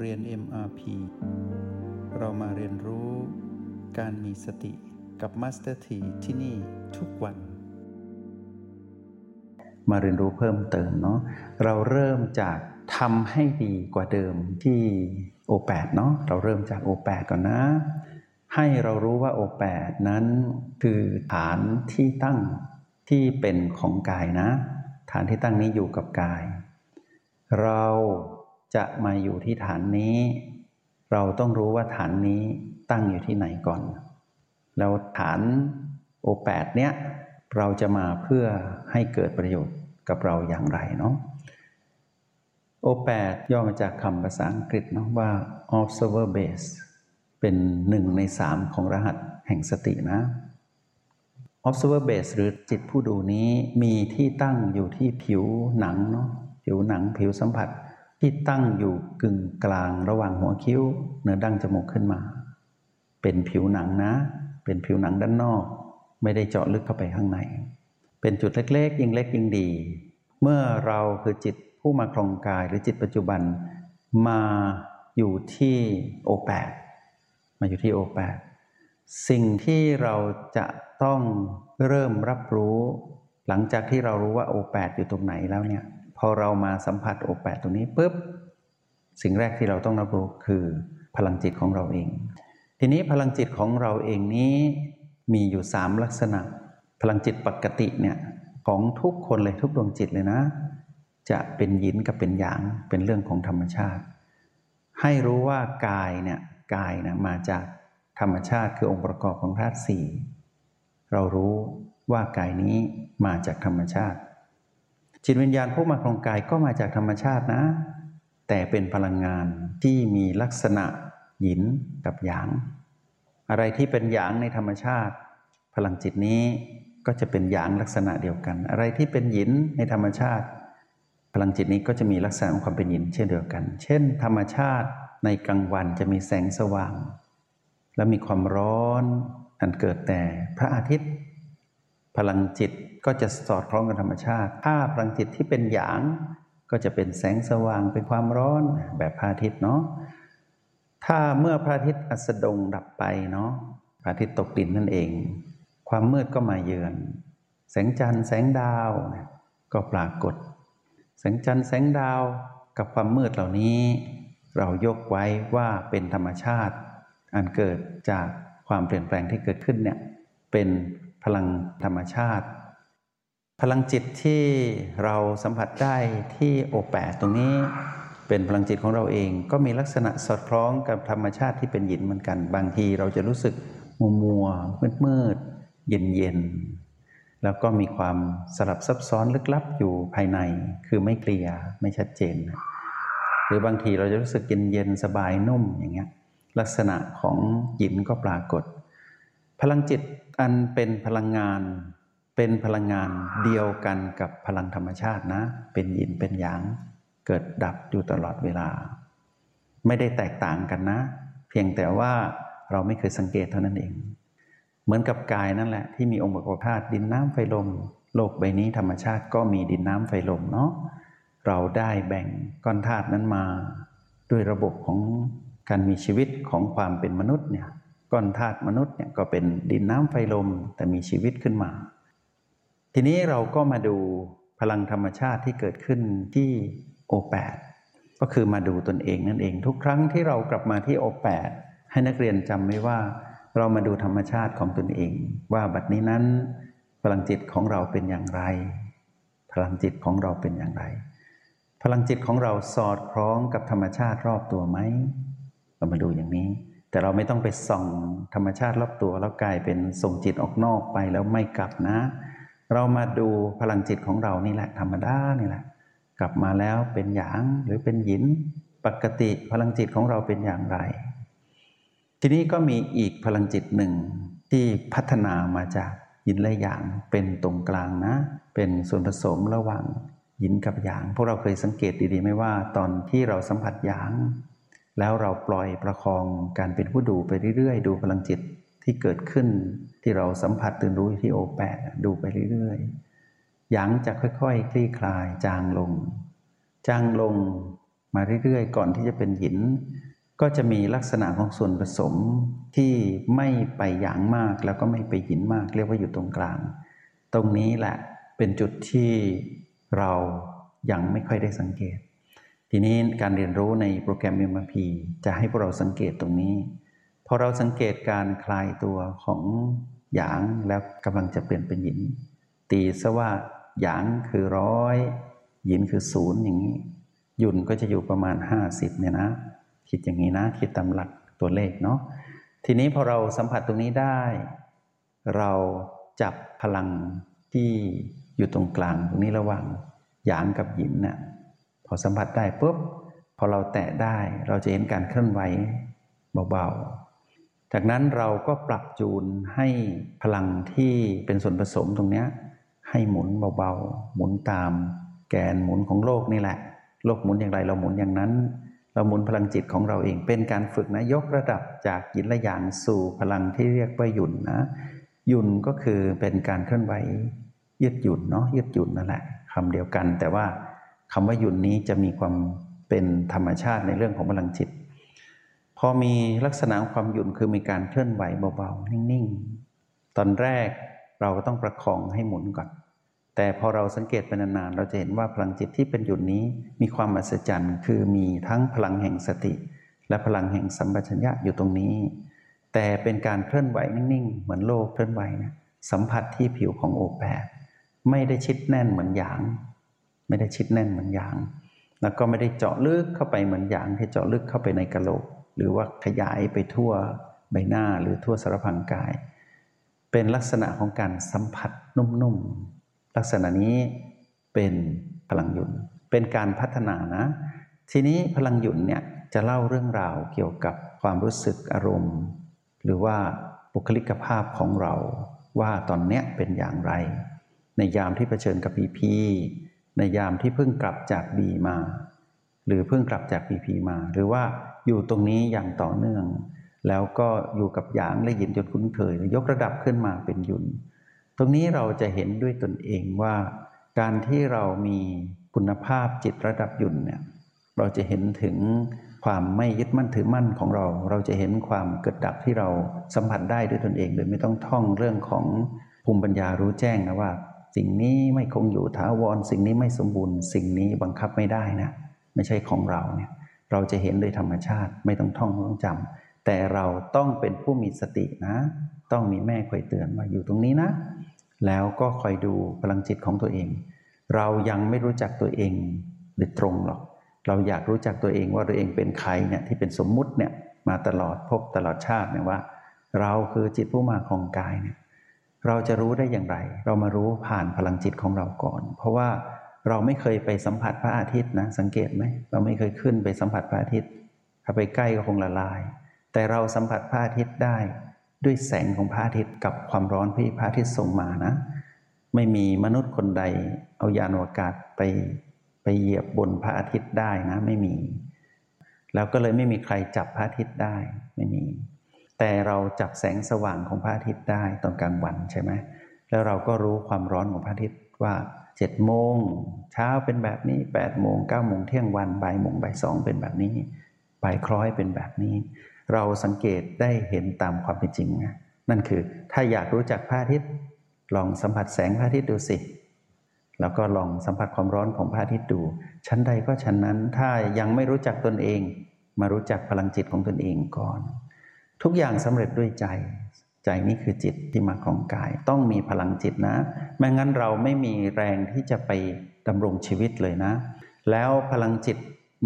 เรียน MRP เรามาเรียนรู้การมีสติกับ Master T ที่ที่นี่ทุกวัน มาเรียนรู้เพิ่มเติมเนาะเราเริ่มจากทำให้ดีกว่าเดิมที่ O8 เนาะเราเริ่มจาก O8 ก่อนนะ ให้เรารู้ว่า O8 นั้นคือฐานที่ตั้งที่เป็นของกายนะ ฐานที่ตั้งนี้อยู่กับกาย เรา จะมาอยู่ที่ฐานนี้ เราต้องรู้ว่าฐานนี้ตั้งอยู่ที่ไหนก่อน แล้วฐานโอแปดเนี้ยเราจะมาเพื่อให้เกิดประโยชน์กับเราอย่างไรเนาะโอแปดย่อมาจากคำภาษาอังกฤษเนาะว่า observer base เป็นหนึ่งในสามของรหัสแห่งสตินะ observer base หรือจิตผู้ดูนี้มีที่ตั้งอยู่ที่ผิวหนังเนาะผิวหนังผิวสัมผัส ที่ตั้งอยู่กึ่งกลางระหว่างหัวคิ้วเนื้อดั้งจมูกขึ้นมา เป็นผิวหนังนะ เป็นผิวหนังด้านนอก ไม่ได้เจาะลึกเข้าไปข้างใน เป็นจุดเล็กๆ ยิ่งเล็กยิ่งดี เมื่อเราคือจิตผู้มาครองกายหรือจิตปัจจุบันมาอยู่ที่โอแปดมาอยู่ที่โอแปดสิ่งที่เราจะต้องเริ่มรับรู้ หลังจากที่เรารู้ว่าโอแปดอยู่ตรงไหนแล้วเนี่ย พอเรามาสัมผัสโอแปดตรงนี้ปุ๊บสิ่งแรกที่เราต้องรับรู้คือพลังจิตของเราเอง ทีนี้พลังจิตของเราเองนี้มีอยู่สามลักษณะ พลังจิตปกติเนี่ยของทุกคนเลยทุกดวงจิตเลยนะ จะเป็นยินกับเป็นหยางเป็นเรื่องของธรรมชาติ ให้รู้ว่ากายเนี่ยกายนะมาจากธรรมชาติคือองค์ประกอบของธาตุสี่เรารู้ว่ากายนี้มาจากธรรมชาติ จิตวิญญาณผู้มาครองกายก็มาจากธรรมชาตินะ แต่เป็นพลังงานที่มีลักษณะหยินกับหยาง อะไรที่เป็นหยางในธรรมชาติ พลังจิตนี้ก็จะเป็นหยางลักษณะเดียวกัน อะไรที่เป็นหยินในธรรมชาติ พลังจิตนี้ก็จะมีลักษณะของความเป็นหยินเช่นเดียวกัน เช่น ธรรมชาติในกลางวันจะมีแสงสว่าง และมีความร้อนอันเกิดแต่พระอาทิตย์ พลังจิตก็จะสอดคล้องกับธรรมชาติ ถ้าพลังจิตที่เป็นหยาง ก็จะเป็นแสงสว่างเป็นความร้อนแบบพระอาทิตย์เนาะถ้าเมื่อพระอาทิตย์อัสดงดับไปเนาะพระอาทิตย์ตกดินนั่นเอง ความมืดก็มาเยือน แสงจันทร์แสงดาวก็ปรากฏ แสงจันทร์แสงดาวกับความมืดเหล่านี้ เรายกไว้ว่าเป็นธรรมชาติ อันเกิดจากความเปลี่ยนแปลงที่เกิดขึ้นเนี่ยเป็น ลังธรรมชาติ พลังจิตที่เราสัมผัสได้ที่โอแปดตรงนี้ เป็นพลังจิตของเราเองก็มีลักษณะสอดคล้องกับธรรมชาติที่เป็นหยินเหมือนกัน บางทีเราจะรู้สึกมัวมัวมืดมืดเย็นเย็นแล้วก็มีความสลับซับซ้อนลึกลับอยู่ภายใน คือไม่เคลียร์ไม่ชัดเจน หรือบางทีเราจะรู้สึกเย็นเย็นสบายนุ่มอย่างเงี้ยลักษณะของหยินก็ปรากฏ พลังจิตอันเป็นพลังงาน เป็นพลังงานเดียวกันกับพลังธรรมชาตินะ เป็นยินเป็นหยาง เกิดดับอยู่ตลอดเวลา ไม่ได้แตกต่างกันนะ เพียงแต่ว่าเราไม่เคยสังเกตเท่านั้นเอง เหมือนกับกายนั่นแหละ ที่มีองค์ประกอบธาตุดินน้ำไฟลม โลกใบนี้ธรรมชาติก็มีดินน้ำไฟลมเนาะเราได้แบ่งก้อนธาตุนั้นมา ด้วยระบบของการมีชีวิตของความเป็นมนุษย์เนี่ย ก้อนธาตุมนุษย์เนี่ยก็เป็นดินน้ำไฟลมแต่มีชีวิตขึ้นมา ทีนี้เราก็มาดูพลังธรรมชาติที่เกิดขึ้นที่โอแปดก็คือมาดูตนเองนั่นเอง ทุกครั้งที่เรากลับมาที่โอแปดให้นักเรียนจำไว้ว่า เรามาดูธรรมชาติของตนเอง ว่าบัดนี้นั้น พลังจิตของเราเป็นอย่างไร พลังจิตของเราเป็นอย่างไร พลังจิตของเราสอดคล้องกับธรรมชาติรอบตัวไหมเรามาดูอย่างนี้ แต่เราไม่ต้องไปส่องธรรมชาติรอบตัวแล้วกลายเป็นส่งจิตออกนอกไปแล้วไม่กลับนะ เรามาดูพลังจิตของเรานี่แหละธรรมดานี่แหละ กลับมาแล้วเป็นหยางหรือเป็นหยิน ปกติพลังจิตของเราเป็นอย่างไร ทีนี้ก็มีอีกพลังจิตหนึ่งที่พัฒนามาจากยินและหยางเป็นตรงกลางนะ เป็นส่วนผสมระหว่างยินกับหยาง พวกเราเคยสังเกตดีๆไหมว่า ตอนที่เราสัมผัสหยาง แล้วเราปล่อยประคองการเป็นผู้ดูไปเรื่อยๆ ดูพลังจิตที่เกิดขึ้นที่เราสัมผัสตื่นรู้ที่โอแปดดูไปเรื่อยๆยังจะค่อยๆคลี่คลายจางลง จางลงมาเรื่อยๆ ก่อนที่จะเป็นหิน ก็จะมีลักษณะของส่วนผสมที่ไม่ไปหยางมากแล้วก็ไม่ไปหินมาก เรียกว่าอยู่ตรงกลาง ตรงนี้แหละเป็นจุดที่เรายังไม่ค่อยได้สังเกต ทีนี้การเรียนรู้ในโปรแกรม MRP จะให้พวกเราสังเกตตรงนี้พอเราสังเกตการคลายตัวของหยางแล้วกำลังจะเปลี่ยนเป็นหยิน ตีซะว่าหยางคือร้อยหยินคือศูนย์อย่างนี้หยุ่นก็จะอยู่ประมาณ 50เนี่ยนะคิดอย่างนี้นะคิดตามหลักตัวเลขเนาะทีนี้พอเราสัมผัสตรงนี้ได้ เราจับพลังที่อยู่ตรงกลางตรงนี้ระหว่างหยางกับหยินเนะ่ย พอสัมผัสได้ปุ๊บพอเราแตะได้เราจะเห็นการเคลื่อนไหวเบาๆ จากนั้นเราก็ปรับจูนให้พลังที่เป็นส่วนผสมตรงนี้ให้หมุนเบาๆ หมุนตามแกนหมุนของโลกนี่แหละ โลกหมุนอย่างไรเราหมุนอย่างนั้น เราหมุนพลังจิตของเราเอง เป็นการฝึกนะยกระดับจากยินละอย่างสู่พลังที่เรียกว่าหยุ่นนะหยุ่นก็คือเป็นการเคลื่อนไหวยืดหยุ่นเนาะยืดหยุ่นนั่นแหละคำเดียวกันแต่ว่า คำว่าหยุ่นนี้จะมีความเป็นธรรมชาติในเรื่องของพลังจิต พอมีลักษณะความหยุ่นคือมีการเคลื่อนไหวเบาๆ นิ่งๆ ตอนแรกเราก็ต้องประคองให้หมุนก่อน แต่พอเราสังเกตไปนานๆ เราจะเห็นว่าพลังจิตที่เป็นหยุ่นนี้มีความอัศจรรย์ คือมีทั้งพลังแห่งสติ และพลังแห่งสัมปชัญญะอยู่ตรงนี้ แต่เป็นการเคลื่อนไหวนิ่งๆ เหมือนโลกเคลื่อนไหวนะสัมผัสที่ผิวของโอแปดไม่ได้ชิดแน่นเหมือนหยาง ไม่ได้ชิดแน่นเหมือนหยาง แล้วก็ไม่ได้เจาะลึกเข้าไปเหมือนหยางที่เจาะลึกเข้าไปในกะโหลก หรือว่าขยายไปทั่วใบหน้าหรือทั่วสารพังกาย เป็นลักษณะของการสัมผัสนุ่มๆ ลักษณะนี้เป็นพลังหยุนเป็นการพัฒนานะ ทีนี้พลังหยุนเนี่ยจะเล่าเรื่องราวเกี่ยวกับความรู้สึกอารมณ์ หรือว่าบุคลิกภาพของเราว่าตอนเนี้ยเป็นอย่างไร ในยามที่เผชิญกับพีพี ในยามที่เพิ่งกลับจากบีมา หรือเพิ่งกลับจากพีพีมา หรือว่าอยู่ตรงนี้อย่างต่อเนื่อง แล้วก็อยู่กับหยางและยินจนคุ้นเคยยกระดับขึ้นมาเป็นยุน ตรงนี้เราจะเห็นด้วยตนเองว่า การที่เรามีคุณภาพจิตระดับยุนเนี่ยเราจะเห็นถึงความไม่ยึดมั่นถือมั่นของเรา เราจะเห็นความเกิดดับที่เราสัมผัสได้ด้วยตนเอง โดยไม่ต้องท่องเรื่องของภูมิปัญญารู้แจ้งนะว่า สิ่งนี้ไม่คงอยู่ถาวร สิ่งนี้ไม่สมบูรณ์ สิ่งนี้บังคับไม่ได้นะ ไม่ใช่ของเราเนี่ยเราจะเห็นโดยธรรมชาติไม่ต้องท่องต้องจำแต่เราต้องเป็นผู้มีสตินะ ต้องมีแม่คอยเตือนว่าอยู่ตรงนี้นะ แล้วก็คอยดูพลังจิตของตัวเอง เรายังไม่รู้จักตัวเองโดยตรงหรอก เราอยากรู้จักตัวเองว่าตัวเองเป็นใครเนี่ยที่เป็นสมมุติเนี่ยมาตลอดพบตลอดชาติเนี่ยว่า เราคือจิตผู้มาครองกายเนี่ย เราจะรู้ได้อย่างไร เรามารู้ผ่านพลังจิตของเราก่อน เพราะว่าเราไม่เคยไปสัมผัสพระอาทิตย์นะ สังเกตไหมเราไม่เคยขึ้นไปสัมผัสพระอาทิตย์ ถ้าไปใกล้ก็คงละลาย แต่เราสัมผัสพระอาทิตย์ได้ ด้วยแสงของพระอาทิตย์กับความร้อนที่พระอาทิตย์ส่งมานะ ไม่มีมนุษย์คนใด เอายานอวกาศไปไปเหยียบบนพระอาทิตย์ได้นะ ไม่มี แล้วก็เลยไม่มีใครจับพระอาทิตย์ได้ไม่มี แต่เราจับแสงสว่างของพระอาทิตย์ได้ตอนกลางวันใช่ไหมแล้วเราก็รู้ความร้อนของพระอาทิตย์ว่าเจ็ดโมงเช้าเป็นแบบนี้แปดโมงเก้าโมงเที่ยงวันบ่ายโมงบ่ายสองเป็นแบบนี้บ่ายคล้อยเป็นแบบนี้ เราสังเกตได้เห็นตามความเป็นจริงนะนั่นคือถ้าอยากรู้จักพระอาทิตย์ลองสัมผัสแสงพระอาทิตย์ดูสิ แล้วก็ลองสัมผัสความร้อนของพระอาทิตย์ดู ชั้นใดก็ชั้นนั้นถ้ายังไม่รู้จักตนเอง มารู้จักพลังจิตของตนเองก่อน ทุกอย่างสำเร็จด้วยใจ ใจนี้คือจิตที่มาของกาย ต้องมีพลังจิตนะ ไม่งั้นเราไม่มีแรงที่จะไปดำรงชีวิตเลยนะ แล้วพลังจิต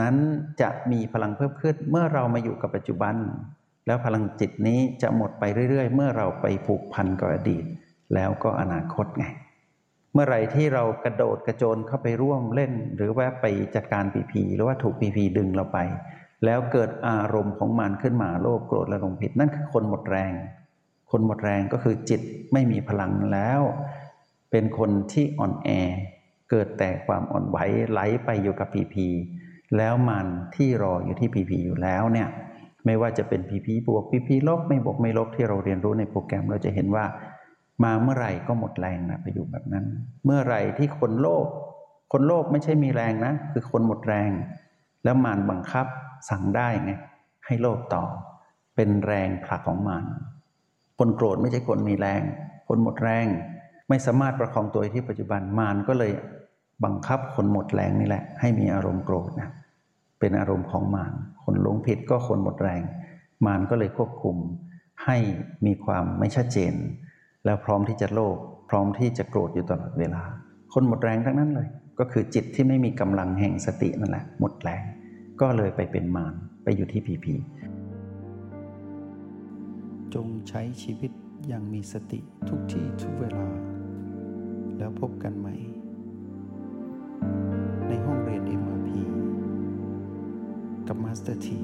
นั้นจะมีพลังเพิ่มขึ้นเมื่อเรามาอยู่กับปัจจุบัน แล้วพลังจิตนี้จะหมดไปเรื่อย ๆ เมื่อเราไปผูกพันกับอดีต แล้วก็อนาคตไง เมื่อไหร่ที่เรากระโดดกระโจนเข้าไปร่วมเล่น หรือว่าไปจัดการปีพีหรือว่าถูกปีพีดึงเราไป แล้วเกิดอารมณ์ของมันขึ้นมาโลภโกรธและหลงผิด นั่นคือคนหมดแรง คนหมดแรงก็คือจิตไม่มีพลังแล้ว เป็นคนที่อ่อนแอ เกิดแต่ความอ่อนไหวไหลไปอยู่กับพีพีแล้วมันที่รออยู่ที่พีพีอยู่แล้วเนี่ยไม่ว่าจะเป็นพีพีบวกพีพีลบไม่บวกไม่ลบที่เราเรียนรู้ในโปรแกรมเราจะเห็นว่า มาเมื่อไหร่ก็หมดแรงนะไปอยู่แบบนั้น เมื่อไหร่ที่คนโลภคนโลภไม่ใช่มีแรงนะ คือคนหมดแรง แล้วมารบังคับสั่งได้ไงให้โลภต่อ เป็นแรงผลักของมารคนโกรธไม่ใช่คนมีแรง คนหมดแรง ไม่สามารถประคองตัวที่ปัจจุบันมารก็เลยบังคับคนหมดแรงนี่แหละ ให้มีอารมณ์โกรธนะเป็นอารมณ์ของมารคนหลงผิดก็คนหมดแรง มารก็เลยควบคุม ให้มีความไม่ชัดเจน แล้วพร้อมที่จะโลภพร้อมที่จะโกรธอยู่ตลอดเวลา คนหมดแรงทั้งนั้นเลย ก็คือจิตที่ไม่มีกำลังแห่งสตินั่นแหละหมดแรงก็เลยไปเป็นมารไปอยู่ที่ผีผีจงใช้ชีวิตอย่างมีสติทุกที่ทุกเวลา แล้วพบกันใหม่ในห้องเรียน MRP กับ Master T